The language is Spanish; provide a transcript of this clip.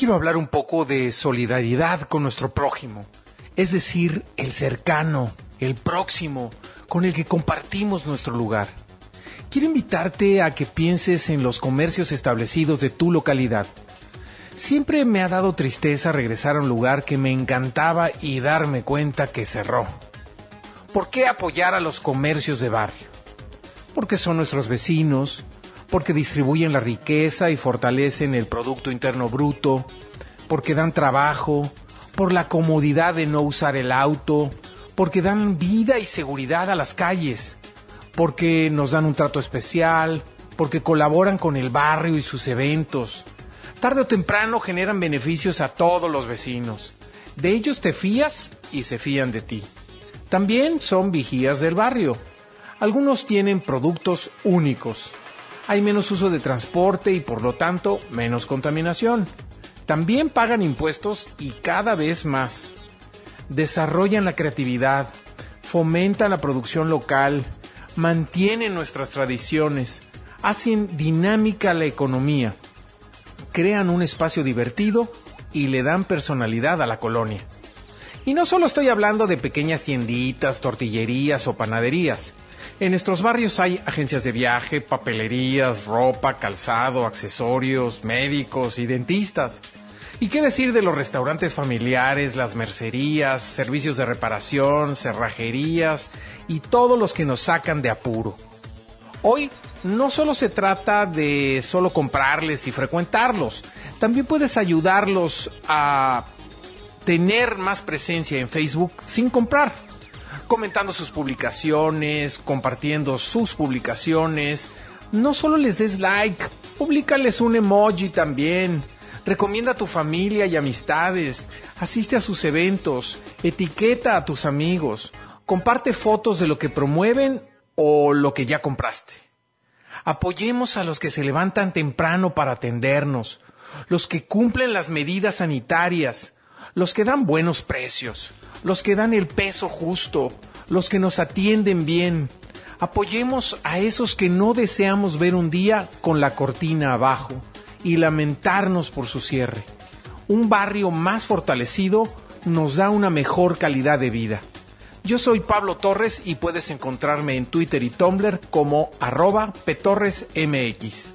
quiero hablar un poco de solidaridad con nuestro prójimo, es decir, el cercano, el próximo, con el que compartimos nuestro lugar. Quiero invitarte a que pienses en los comercios establecidos de tu localidad. Siempre me ha dado tristeza regresar a un lugar que me encantaba y darme cuenta que cerró. ¿Por qué apoyar a los comercios de barrio? Porque son nuestros vecinos, porque distribuyen la riqueza y fortalecen el Producto Interno Bruto, porque dan trabajo, por la comodidad de no usar el auto, porque dan vida y seguridad a las calles, porque nos dan un trato especial, porque colaboran con el barrio y sus eventos. Tarde o temprano generan beneficios a todos los vecinos. De ellos te fías y se fían de ti. También son vigías del barrio. Algunos tienen productos únicos. Hay menos uso de transporte y por lo tanto menos contaminación. También pagan impuestos y cada vez más. Desarrollan la creatividad, fomentan la producción local, mantienen nuestras tradiciones, hacen dinámica la economía, crean un espacio divertido y le dan personalidad a la colonia. Y no solo estoy hablando de pequeñas tienditas, tortillerías o panaderías. En nuestros barrios hay agencias de viaje, papelerías, ropa, calzado, accesorios, médicos y dentistas. ¿Y qué decir de los restaurantes familiares, las mercerías, servicios de reparación, cerrajerías y todos los que nos sacan de apuro? Hoy no solo se trata de solo comprarles y frecuentarlos, también puedes ayudarlos a tener más presencia en Facebook sin comprar, comentando sus publicaciones, compartiendo sus publicaciones. No solo les des like, públicales un emoji también. Recomienda a tu familia y amistades, asiste a sus eventos, etiqueta a tus amigos, comparte fotos de lo que promueven o lo que ya compraste. Apoyemos a los que se levantan temprano para atendernos, los que cumplen las medidas sanitarias, los que dan buenos precios, los que dan el peso justo, los que nos atienden bien. Apoyemos a esos que no deseamos ver un día con la cortina abajo y lamentarnos por su cierre. Un barrio más fortalecido nos da una mejor calidad de vida. Yo soy Pablo Torres y puedes encontrarme en Twitter y Tumblr como arroba petorresmx.